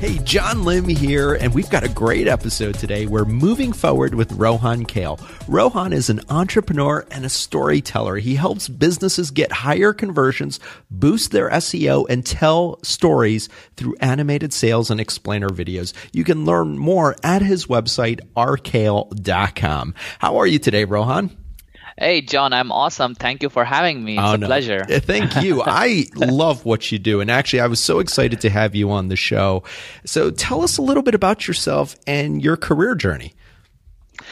Hey, John Lim here, and we've got a great episode today. We're moving forward with Rohan Kale. Rohan is an entrepreneur and a storyteller. He helps businesses get higher conversions, boost their SEO, and tell stories through animated sales and explainer videos. You can learn more at his website, rkale.com. How are you today, Rohan? Hey, John, I'm awesome. Thank you for having me. It's oh, a no. pleasure. Thank you. I love what you do. And actually, I was so excited to have you on the show. So tell us a little bit about yourself and your career journey.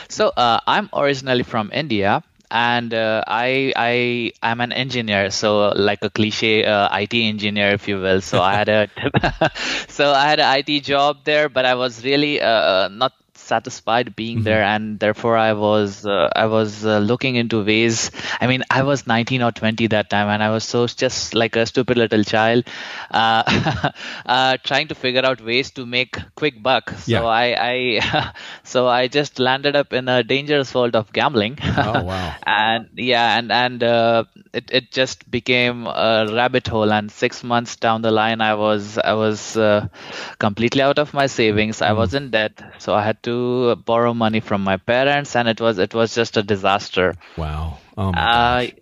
So uh, I'm originally from India and uh, I I I'm an engineer, so like a cliche uh, IT engineer, if you will. So I had a so I had an IT job there, but I was really uh, uh not satisfied being mm-hmm. there and therefore i was uh, i was uh, looking into ways i mean i was 19 or 20 that time and i was so just like a stupid little child uh, uh trying to figure out ways to make quick buck so yeah. i i so i just landed up in a dangerous world of gambling oh wow and yeah and and uh, it, it just became a rabbit hole and 6 months down the line i was i was uh, completely out of my savings mm. i was in debt so i had to borrow money from my parents, and it was it was just a disaster. Wow. Oh my uh, gosh.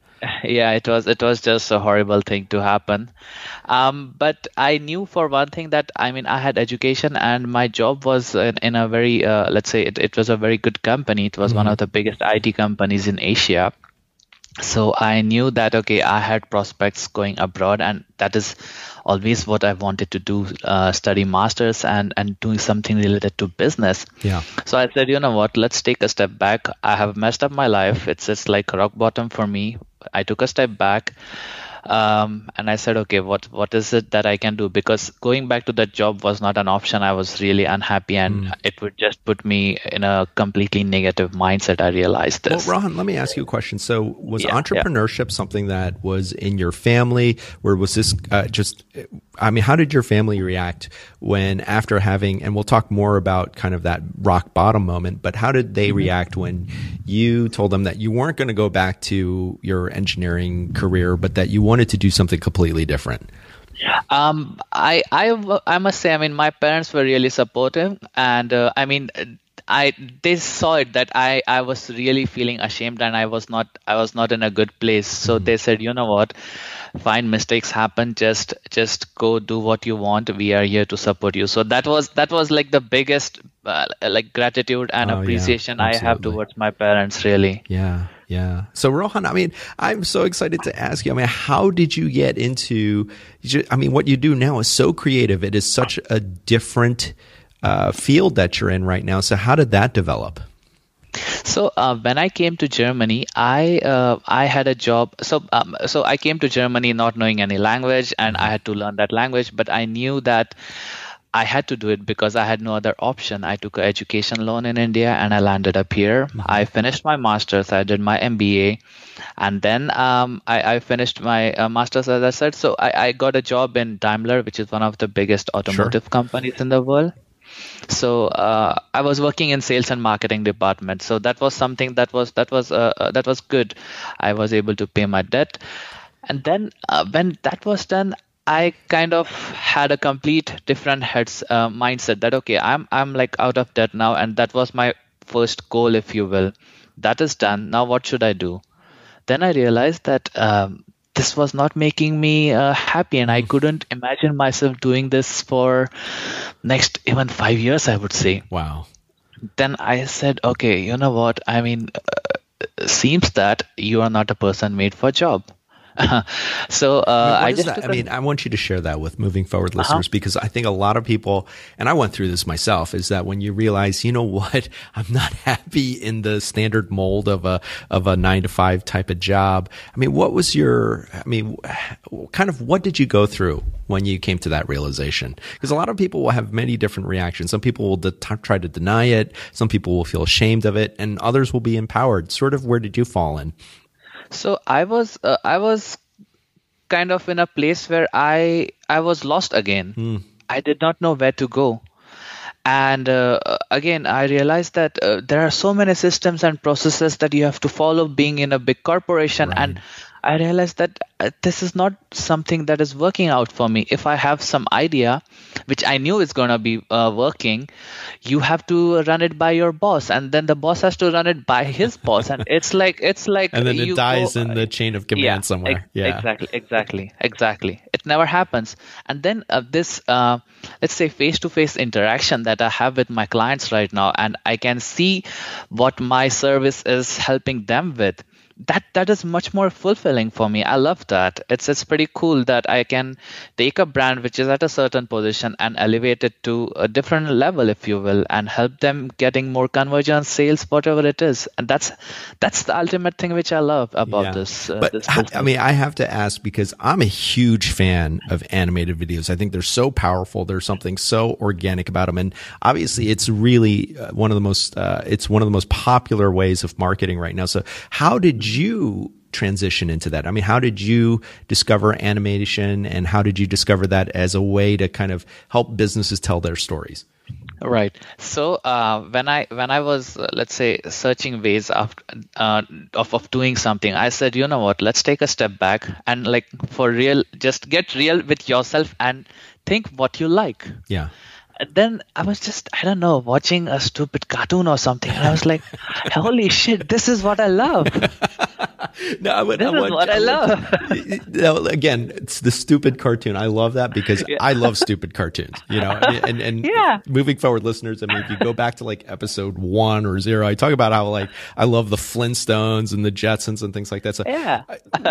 yeah, it was it was just a horrible thing to happen. Um, but I knew for one thing that I mean I had education and my job was in, in a very uh, let's say it, it was a very good company. It was mm-hmm. one of the biggest IT companies in Asia so i knew that okay i had prospects going abroad and that is always what i wanted to do uh, study masters and and doing something related to business. Yeah. So i said you know what? Let's take a step back. I have messed up my life. It's just like rock bottom for me. I took a step back um, and I said, okay, what what is it that I can do? Because going back to that job was not an option. I was really unhappy, and mm. it would just put me in a completely negative mindset. I realized this. Well, Rohan, let me ask you a question. So, was yeah, entrepreneurship yeah. something that was in your family, or was this uh, just? I mean, how did your family react when, after having, and we'll talk more about kind of that rock bottom moment, but how did they mm-hmm. react when you told them that you weren't going to go back to your engineering career, but that you wanted wanted to do something completely different? Um, I, I, I must say, I mean, my parents were really supportive, and uh, I mean, I they saw it that I, I was really feeling ashamed and I was not I was not in a good place. So mm-hmm. they said, you know what, fine, mistakes happen. Just just go do what you want. We are here to support you. So that was that was like the biggest uh, like gratitude and oh, appreciation yeah, I have towards my parents. Really. Yeah. Yeah. So Rohan, I mean, I'm so excited to ask you. I mean, how did you get into? I mean, what you do now is so creative. It is such a different uh, field that you're in right now. So how did that develop? So uh, when I came to Germany, I uh, I had a job. So um, so I came to Germany not knowing any language, and I had to learn that language. But I knew that I had to do it because I had no other option. I took an education loan in India and I landed up here. Mm-hmm. I finished my master's, I did my MBA, and then um, I, I, finished my uh, master's, as I said. So I, I, got a job in Daimler, which is one of the biggest automotive sure. companies in the world. So uh, I was working in sales and marketing department. So that was something that was that was uh, uh that was good. I was able to pay my debt. And then uh, when that was done, I kind of had a complete different heads uh, mindset that okay, I'm I'm like out of debt now, and that was my first goal, if you will. That is done. Now what should I do? Then I realized that um, this was not making me uh, happy, and I mm. couldn't imagine myself doing this for next even five years. I would say. Wow. Then I said, okay, you know what? I mean, uh, seems that you are not a person made for job so uh, I, mean, I just. I mean, I want you to share that with moving forward uh-huh. listeners uh-huh. because I think a lot of people, and I went through this myself, is that when you realize, you know what, I'm not happy in the standard mold of a of a nine to five type of job. I mean, what was your? I mean, kind of what did you go through when you came to that realization? Because a lot of people will have many different reactions. Some people will de- try to deny it. Some people will feel ashamed of it, and others will be empowered. Sort of, where did you fall in? So I was uh, I was kind of in a place where I I was lost again. Mm. I did not know where to go. And uh, again, I realized that uh, there are so many systems and processes that you have to follow being in a big corporation. Right. And I realized that uh, this is not something that is working out for me. If I have some idea, which I knew is going to be uh, working, you have to run it by your boss, and then the boss has to run it by his boss, and it's like it's like and then it dies go- in the chain of command yeah, somewhere. ex- yeah, exactly, exactly, exactly. It never happens. And then uh, this, uh, let's say, face-to-face interaction that I have with my clients right now, and I can see what my service is helping them with. That that is much more fulfilling for me. I love that. It's it's pretty cool that I can take a brand which is at a certain position and elevate it to a different level, if you will, and help them getting more conversion, sales, whatever it is. And that's that's the ultimate thing which I love about Yeah. this. Uh, but this I- I mean, I have to ask because I'm a huge fan of animated videos. I think they're so powerful. There's something so organic about them, and obviously, it's really uh, one of the most. Uh, it's one of the most popular ways of marketing right now. So, how did you transition into that? I mean, how did you discover animation, and how did you discover that as a way to kind of help businesses tell their stories? Right. So uh, when I when I was uh, let's say searching ways of, uh, of of doing something, I said, you know what? Let's take a step back and like for real, just get real with yourself and think what you like. Yeah. Then I was just I don't know watching a stupid cartoon or something, and I was like, holy shit, this is what I love. No, I would. This I is would- what I love. no, again, it's the stupid cartoon. I love that because I love stupid cartoons. You know, and and Yeah. moving forward, listeners. I mean, if you go back to like episode one or zero, I talk about how like I love the Flintstones and the Jetsons and things like that. So, Yeah.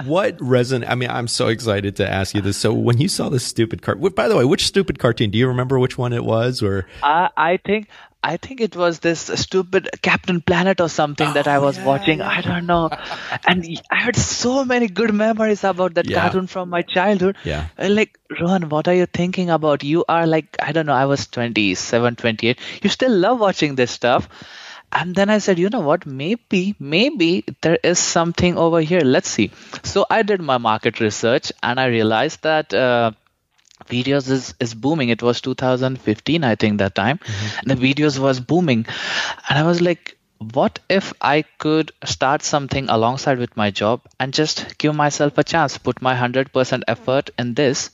what resonate? I mean, I'm so excited to ask you this. So, when you saw this stupid cartoon, by the way, which stupid cartoon? Do you remember which one it was? Or I I think I think it was this stupid Captain Planet or something that I Oh, was yeah, watching. yeah. I don't know, and I had so many good memories about that Yeah. cartoon from my childhood. Yeah. Like Rohan, what are you thinking about? You are like I don't know. I was 27, 28. You still love watching this stuff. And then I said, you know what? Maybe, maybe there is something over here. Let's see. So I did my market research and I realized that uh, videos is, is booming it was 2015 i think that time and the videos was booming and i was like what if i could start something alongside with my job and just give myself a chance put my 100% effort in this?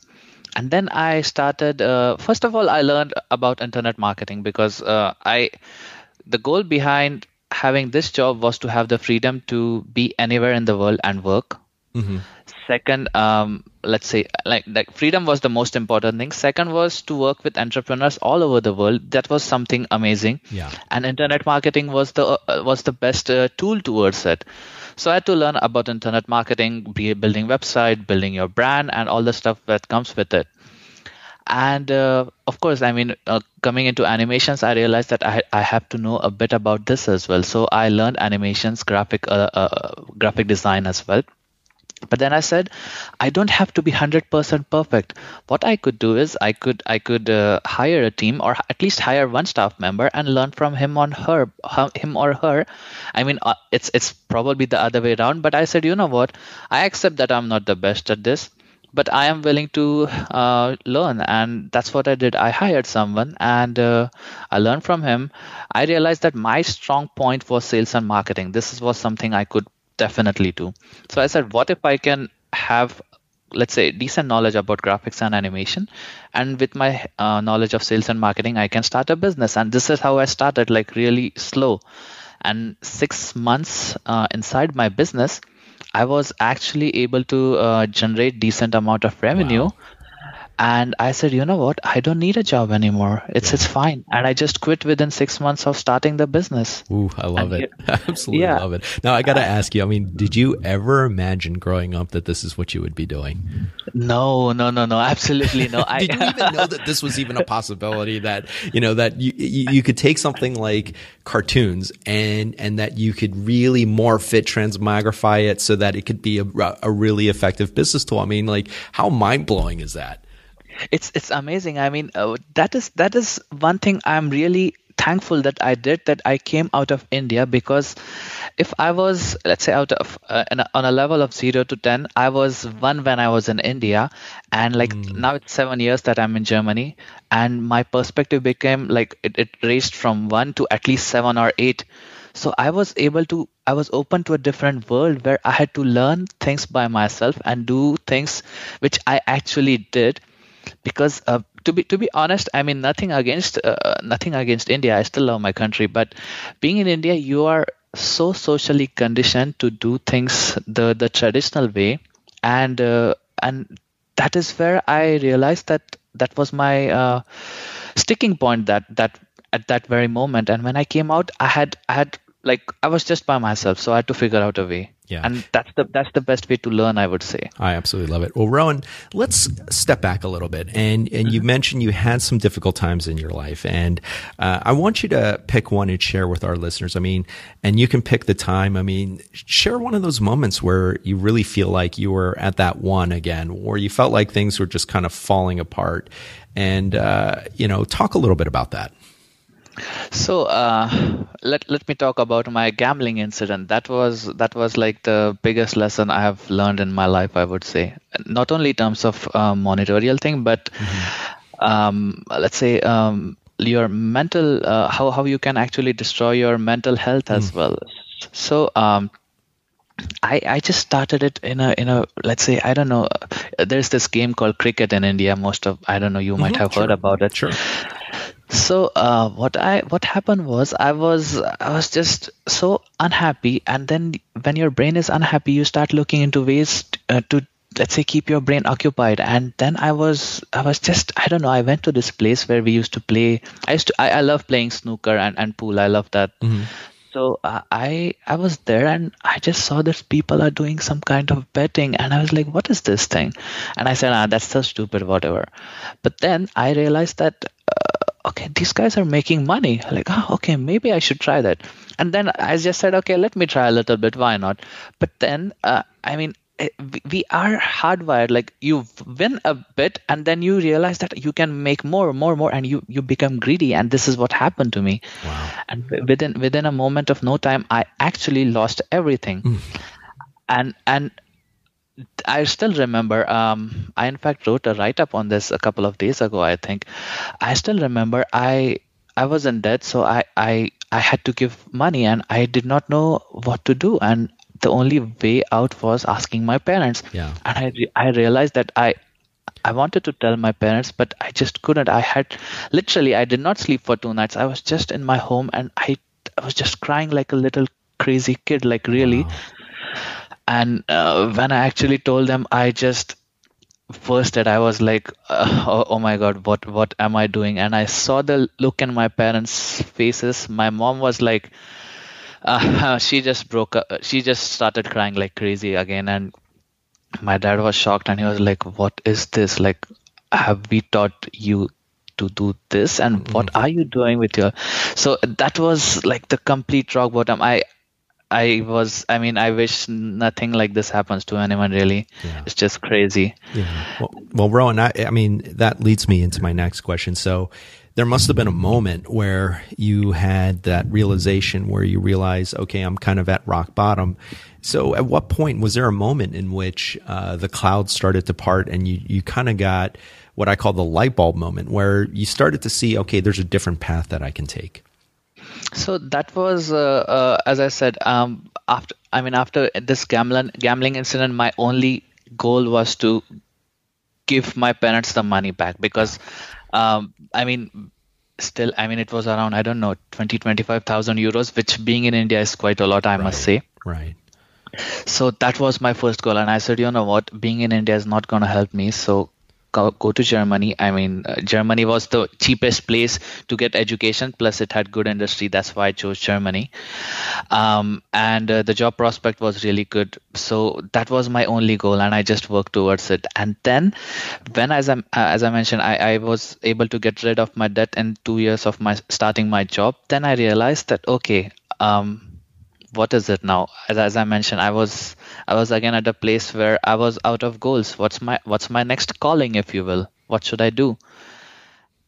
And then i started uh, first of all i learned about internet marketing because uh, i the goal behind having this job was to have the freedom to be anywhere in the world and work second um, let's say like like freedom was the most important thing. Second was to work with entrepreneurs all over the world. That was something amazing. Yeah. and internet marketing was the uh, was the best uh, tool towards it. So i had to learn about internet marketing be building website building your brand and all the stuff that comes with it. And uh, of course i mean uh, coming into animations i realized that I, I have to know a bit about this as well. So i learned animations graphic uh, uh, graphic design as well but then i said i don't have to be 100% perfect what i could do is i could i could uh, hire a team or at least hire one staff member and learn from him on her him or her i mean uh, it's it's probably the other way around but i said you know what i accept that i'm not the best at this but I am willing to uh, learn, and that's what I did. I hired someone, and uh, I learned from him. I realized that my strong point was sales and marketing. This was something I could definitely do. So I said, what if I can have let's say decent knowledge about graphics and animation and with my uh, knowledge of sales and marketing i can start a business and this is how i started like really slow and six months uh, inside my business I was actually able to uh, generate decent amount of revenue. Wow. And I said, you know what? I don't need a job anymore. It's it's fine. And I just quit within six months of starting the business. Ooh, I love And it. Absolutely yeah. love it. Now I got to uh, ask you. I mean, did you ever imagine growing up that this is what you would be doing? No, no, no, no, absolutely no. I, Did you even know that this was even a possibility? That you know that you you, you could take something like cartoons and and that you could really morph it, transmogrify it, so that it could be a, a really effective business tool. I mean, like how mind blowing is that? It's it's amazing i mean uh, that is that is one thing i'm really thankful that I did that I came out of India because if I was, let's say, out of uh, a, on a level of zero to 10, I was one when I was in India. And like mm. now it's seven years that I'm in Germany. And my perspective became like it, it raised from one to at least seven or eight. So I was able to, I was open to a different world where I had to learn things by myself and do things which I actually did because uh, to be to be honest, I mean nothing against uh, nothing against India. I still love my country, but being in India, you are so socially conditioned to do things the the traditional way, and uh, and that is where I realized that that was my uh, sticking point. That that at that very moment, and when I came out, I had I had like I was just by myself, so I had to figure out a way. Yeah. And that's the that's the best way to learn, I would say. I absolutely love it. Well, Rohan, let's step back a little bit. And and you mentioned you had some difficult times in your life, and uh, I want you to pick one and share with our listeners. I mean, and you can pick the time. I mean, share one of those moments where you really feel like you were at that one again, or you felt like things were just kind of falling apart, and uh, you know, talk a little bit about that. So uh, let let me talk about my gambling incident. That was that was like the biggest lesson I have learned in my life. I would say, not only in terms of uh, monetarial thing, but mm-hmm. um, let's say um, your mental uh, how how you can actually destroy your mental health mm. as well. So um, I, I just started it in a in a let's say I don't know there's this game called cricket in India most of I don't know you might mm-hmm, have sure. heard about it sure so uh, what i what happened was i was i was just so unhappy and then when your brain is unhappy you start looking into ways uh, to let's say keep your brain occupied. And then i was i was just i don't know i went to this place where we used to play. I used to i, I love playing snooker and, and pool. I love that. Mm-hmm. so uh, i i was there and i just saw that people are doing some kind of betting and i was like what is this thing? And i said ah that's so stupid whatever. But then i realized that okay, these guys are making money. Like, oh, okay, maybe I should try that. And then I just said, okay, let me try a little bit. Why not? But then, uh, I mean, eh, we are hardwired like you win a bit and then you realize that you can make more more more and you you become greedy and this is what happened to me wow. and within within a moment of no time i actually lost everything mm. and and I still remember. Um, I in fact wrote a write up on this a couple of days ago. I think. I still remember. I I was in debt, so I I I had to give money, and I did not know what to do, and the only way out was asking my parents. Yeah. And I I realized that I I wanted to tell my parents, but I just couldn't. I had literally I did not sleep for two nights. I was just in my home, and I I was just crying like a little crazy kid, like really. Wow and uh, when i actually told them i just first that i was like uh, oh, oh, my god what what am i doing? And i saw the look in my parents faces. My mom was like uh, she just broke up she just started crying like crazy again. And my dad was shocked and he was like what is this? Like have we taught you to do this? And mm-hmm. what are you doing with your so that was like the complete rock bottom. I I was, I mean, I wish nothing like this happens to anyone really. Yeah. It's just crazy. Yeah. Well, well Rohan, I, I mean, that leads me into my next question. So there must have been a moment where you had that realization where you realize, okay, I'm kind of at rock bottom. So at what point was there a moment in which uh, the clouds started to part and you, you kind of got what I call the light bulb moment where you started to see, okay, there's a different path that I can take? So that was, uh, uh, as I said, um, after I mean, after this gambling gambling incident, my only goal was to give my parents the money back because, um, I mean, still, I mean, it was around I don't know 20, 25,000 euros, which being in India is quite a lot, I right. must say. Right. So that was my first goal, and I said, you know what, being in India is not going to help me. So go, to Germany. I mean, uh, Germany was the cheapest place to get education, plus it had good industry. That's why I chose Germany. Um, and uh, the job prospect was really good. So that was my only goal, and I just worked towards it. And then, when as I uh, as I mentioned, I, I was able to get rid of my debt in two years of my starting my job. Then I realized that okay. Um, what is it now? As, as i mentioned i was i was again at a place where i was out of goals. What's my what's my next calling if you will? What should i do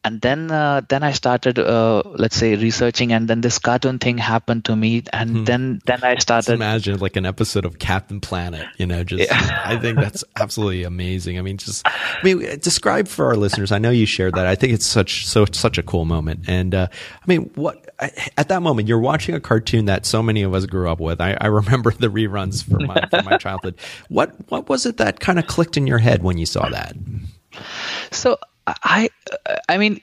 and then uh, then I started uh, let's say researching, and then this cartoon thing happened to me, and hmm. then then I started. Just imagine like an episode of Captain Planet, you know. Just yeah. I think that's absolutely amazing. I mean, just I mean, describe for our listeners. I know you shared that. I think it's such so such a cool moment, and uh, I mean, what at that moment you're watching a cartoon that so many of us grew up with. I, I remember the reruns from my for my childhood. What what was it that kind of clicked in your head when you saw that? So I I mean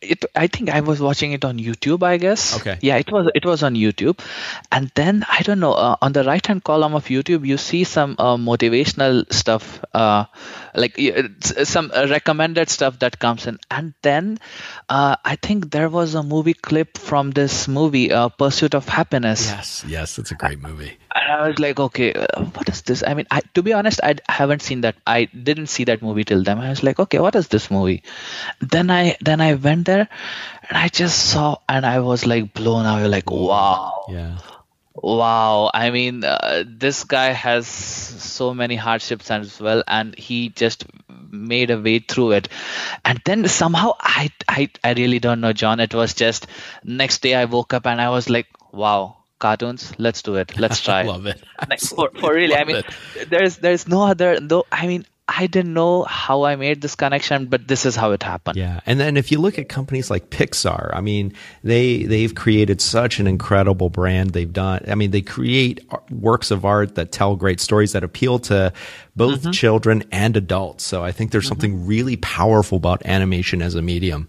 it I think I was watching it on YouTube I guess. Okay. Yeah, it was it was on YouTube. And then I don't know uh, on the right hand column of YouTube you see some uh, motivational stuff uh, like some recommended stuff that comes in and then uh, I think there was a movie clip from this movie uh, Pursuit of Happiness. Yes, yes, it's a great movie. And I was like, okay, uh, what is this? I mean, I, to be honest, I haven't seen that. I didn't see that movie till then. I was like, okay, what is this movie? Then I then I went there, and I just saw, and I was like blown away. Like, wow, yeah, wow. I mean, uh, this guy has so many hardships as well, and he just made a way through it. And then somehow, I I I really don't know, John. It was just next day I woke up and I was like, wow cartoons let's do it let's try love it like, for, for really i mean it. there's there's no other though i mean I didn't know how I made this connection, but this is how it happened. Yeah, and then if you look at companies like Pixar, I mean, they they've created such an incredible brand. They've done, I mean, they create works of art that tell great stories that appeal to both mm-hmm. children and adults. So I think there's mm-hmm. something really powerful about animation as a medium.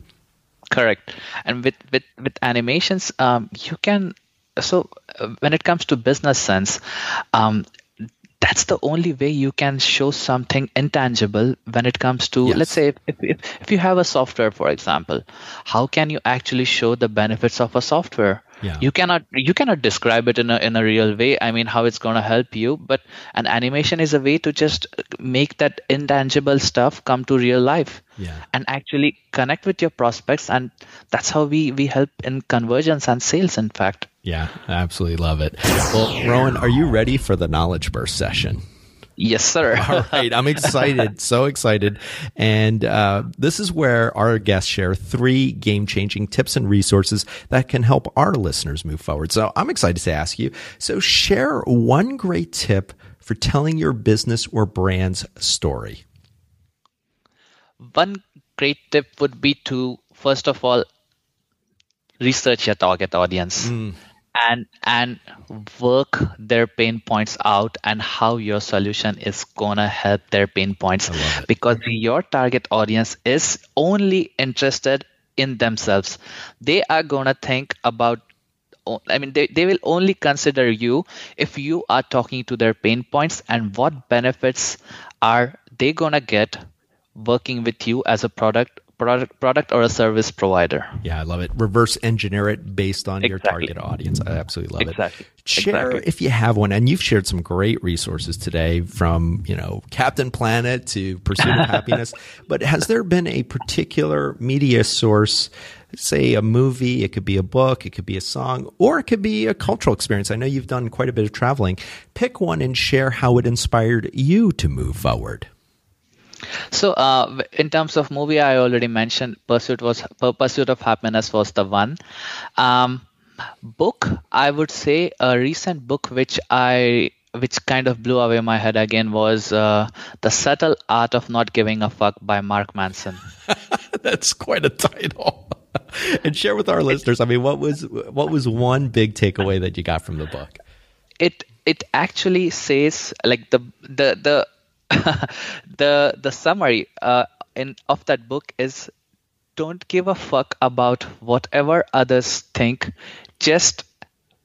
Correct, and with with with animations, um, you can so uh, when it comes to business sense um, that's the only way you can show something intangible when it comes to yes. let's say if, if, if you have a software for example how can you actually show the benefits of a software yeah. you cannot you cannot describe it in a in a real way i mean how it's going to help you but an animation is a way to just make that intangible stuff come to real life yeah. and actually connect with your prospects and that's how we we help in conversions and sales in fact yeah, I absolutely love it. Well, Rohan, are you ready for the knowledge burst session? Yes, sir. All right. I'm excited. so excited. And uh, this is where our guests share three game changing tips and resources that can help our listeners move forward. So I'm excited to ask you. So share one great tip for telling your business or brand's story. One great tip would be to, first of all, research your target audience. Mm and and work their pain points out and how your solution is gonna help their pain points. Because your target audience is only interested in themselves. They are gonna think about I mean, they, they will only consider you if you are talking to their pain points and what benefits are they gonna get working with you as a product product product or a service provider. Yeah, I love it. Reverse engineer it based on exactly. your target audience. I absolutely love exactly. it. Share exactly. if you have one, and you've shared some great resources today, from you know Captain Planet to Pursuit of Happiness. But has there been a particular media source? Say a movie, it could be a book, it could be a song, or it could be a cultural experience. I know you've done quite a bit of traveling. Pick one and share how it inspired you to move forward. So, uh, in terms of movie, I already mentioned Pursuit was Pursuit of Happiness was the one. Um, book, I would say a recent book which I which kind of blew away my head again was uh, the subtle art of not giving a fuck by Mark Manson. That's quite a title. and share with our listeners. I mean, what was what was one big takeaway that you got from the book? It it actually says like the the the the the summary uh, in of that book is don't give a fuck about whatever others think just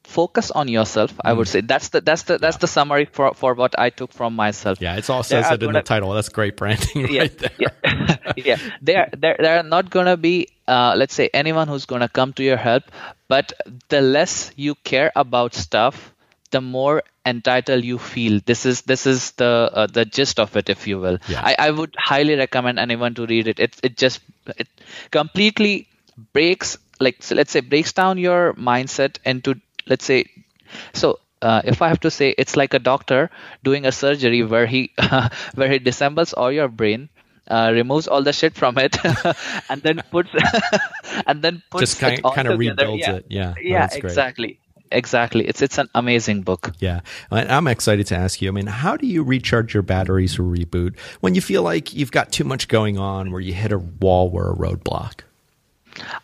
focus on yourself i would mm. say that's the that's the that's yeah. the summary for for what i took from myself yeah it's all says it in the title that's great branding yeah, right there yeah, yeah. they're they're they're not gonna be uh, let's say anyone who's gonna come to your help but the less you care about stuff the more entitled you feel this is this is the uh, the gist of it if you will yeah. I, I would highly recommend anyone to read it it, it just it completely breaks like so let's say breaks down your mindset into let's say so uh, if I have to say, it's like a doctor doing a surgery where he where he disassembles all your brain uh, removes all the shit from it, and then puts and then puts just kind, kind of rebuilds yeah. it. Yeah, yeah, exactly. Exactly. It's it's an amazing book. Yeah. I'm excited to ask you. I mean, how do you recharge your batteries or reboot when you feel like you've got too much going on where you hit a wall or a roadblock?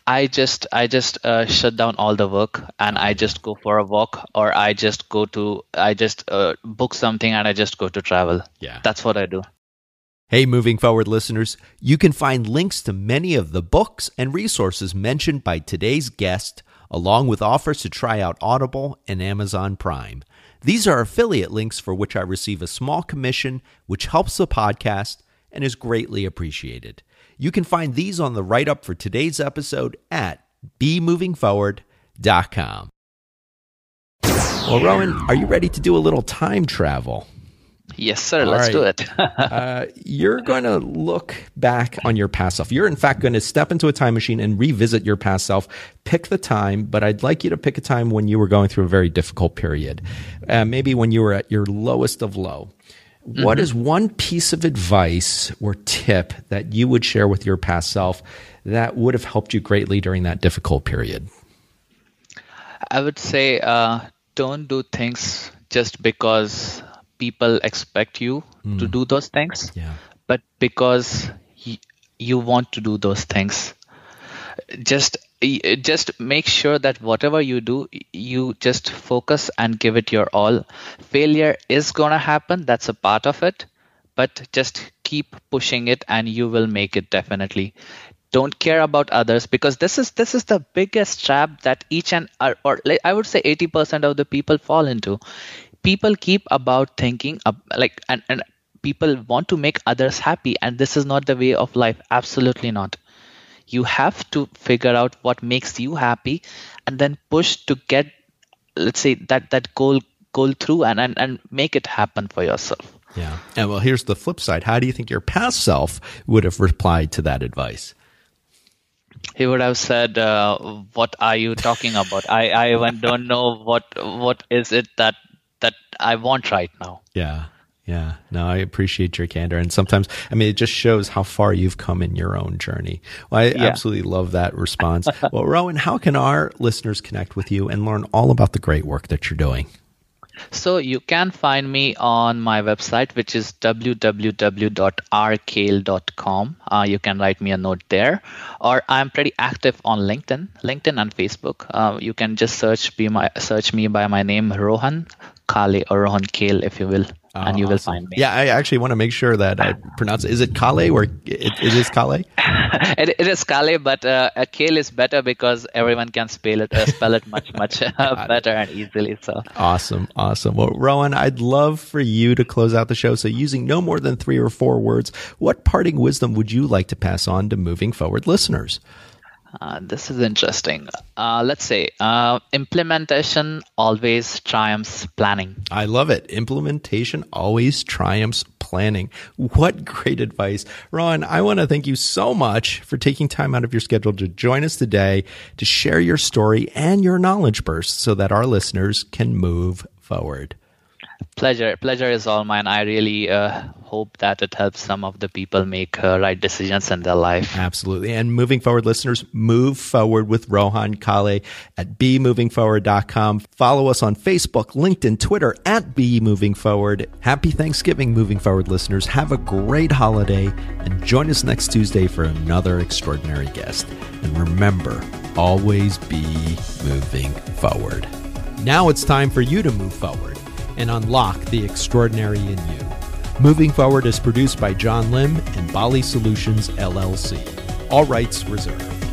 I just I just uh, shut down all the work and I just go for a walk or I just go to I just uh, book something and I just go to travel. Yeah. That's what I do. Hey, moving forward listeners, you can find links to many of the books and resources mentioned by today's guest along with offers to try out Audible and Amazon Prime. These are affiliate links for which I receive a small commission, which helps the podcast and is greatly appreciated. You can find these on the write up for today's episode at bemovingforward.com. Well, Rohan, are you ready to do a little time travel? Yes, sir. All Let's right. do it. uh, you're going to look back on your past self. You're, in fact, going to step into a time machine and revisit your past self. Pick the time, but I'd like you to pick a time when you were going through a very difficult period. Uh, maybe when you were at your lowest of low. Mm-hmm. What is one piece of advice or tip that you would share with your past self that would have helped you greatly during that difficult period? I would say uh, don't do things just because people expect you mm. to do those things, yeah. but because y- you want to do those things. Just just make sure that whatever you do, you just focus and give it your all. Failure is gonna happen. That's a part of it, but just keep pushing it, and you will make it definitely don't care about others because this is this is the biggest trap that each and or, or I would say 80% of the people fall into people keep about thinking like and, and people want to make others happy and this is not the way of life. Absolutely not. You have to figure out what makes you happy and then push to get let's say that that goal goal through and and, and make it happen for yourself. Yeah. And well here's the flip side. How do you think your past self would have replied to that advice? He would have said, uh, "What are you talking about? I I even don't know what what is it that that I want right now. Yeah. Yeah, no, I appreciate your candor. And sometimes, I mean, it just shows how far you've come in your own journey. Well, I yeah. absolutely love that response. well, Rohan, how can our listeners connect with you and learn all about the great work that you're doing? So you can find me on my website, which is www.rkale.com. Uh, you can write me a note there, or I'm pretty active on LinkedIn, LinkedIn and Facebook. Uh, you can just search be my search me by my name Rohan Kale or on Kale, if you will and you will find me. Yeah, I actually want to make sure that I pronounce it. Is it Kale or it, it is Kale? it, it is Kale, but uh, Kale is better because everyone can spell it uh, spell it much much uh, better and easily. So awesome, awesome. Well, Rohan, I'd love for you to close out the show. So using no more than three or four words, what parting wisdom would you like to pass on to moving forward listeners? Uh, this is interesting. Uh, let's say uh, implementation always triumphs planning. I love it. Implementation always triumphs planning. What great advice. Ron, I want to thank you so much for taking time out of your schedule to join us today to share your story and your knowledge burst so that our listeners can move forward. Pleasure, pleasure is all mine. I really uh, hope that it helps some of the people make uh, right decisions in their life. Absolutely. And moving forward, listeners, move forward with Rohan Kale at bemovingforward.com. Follow us on Facebook, LinkedIn, Twitter at Be Moving Forward. Happy Thanksgiving, moving forward, listeners. Have a great holiday and join us next Tuesday for another extraordinary guest. And remember, always be moving forward. Now it's time for you to move forward and unlock the extraordinary in you. Moving Forward is produced by John Lim and Bali Solutions LLC. All rights reserved.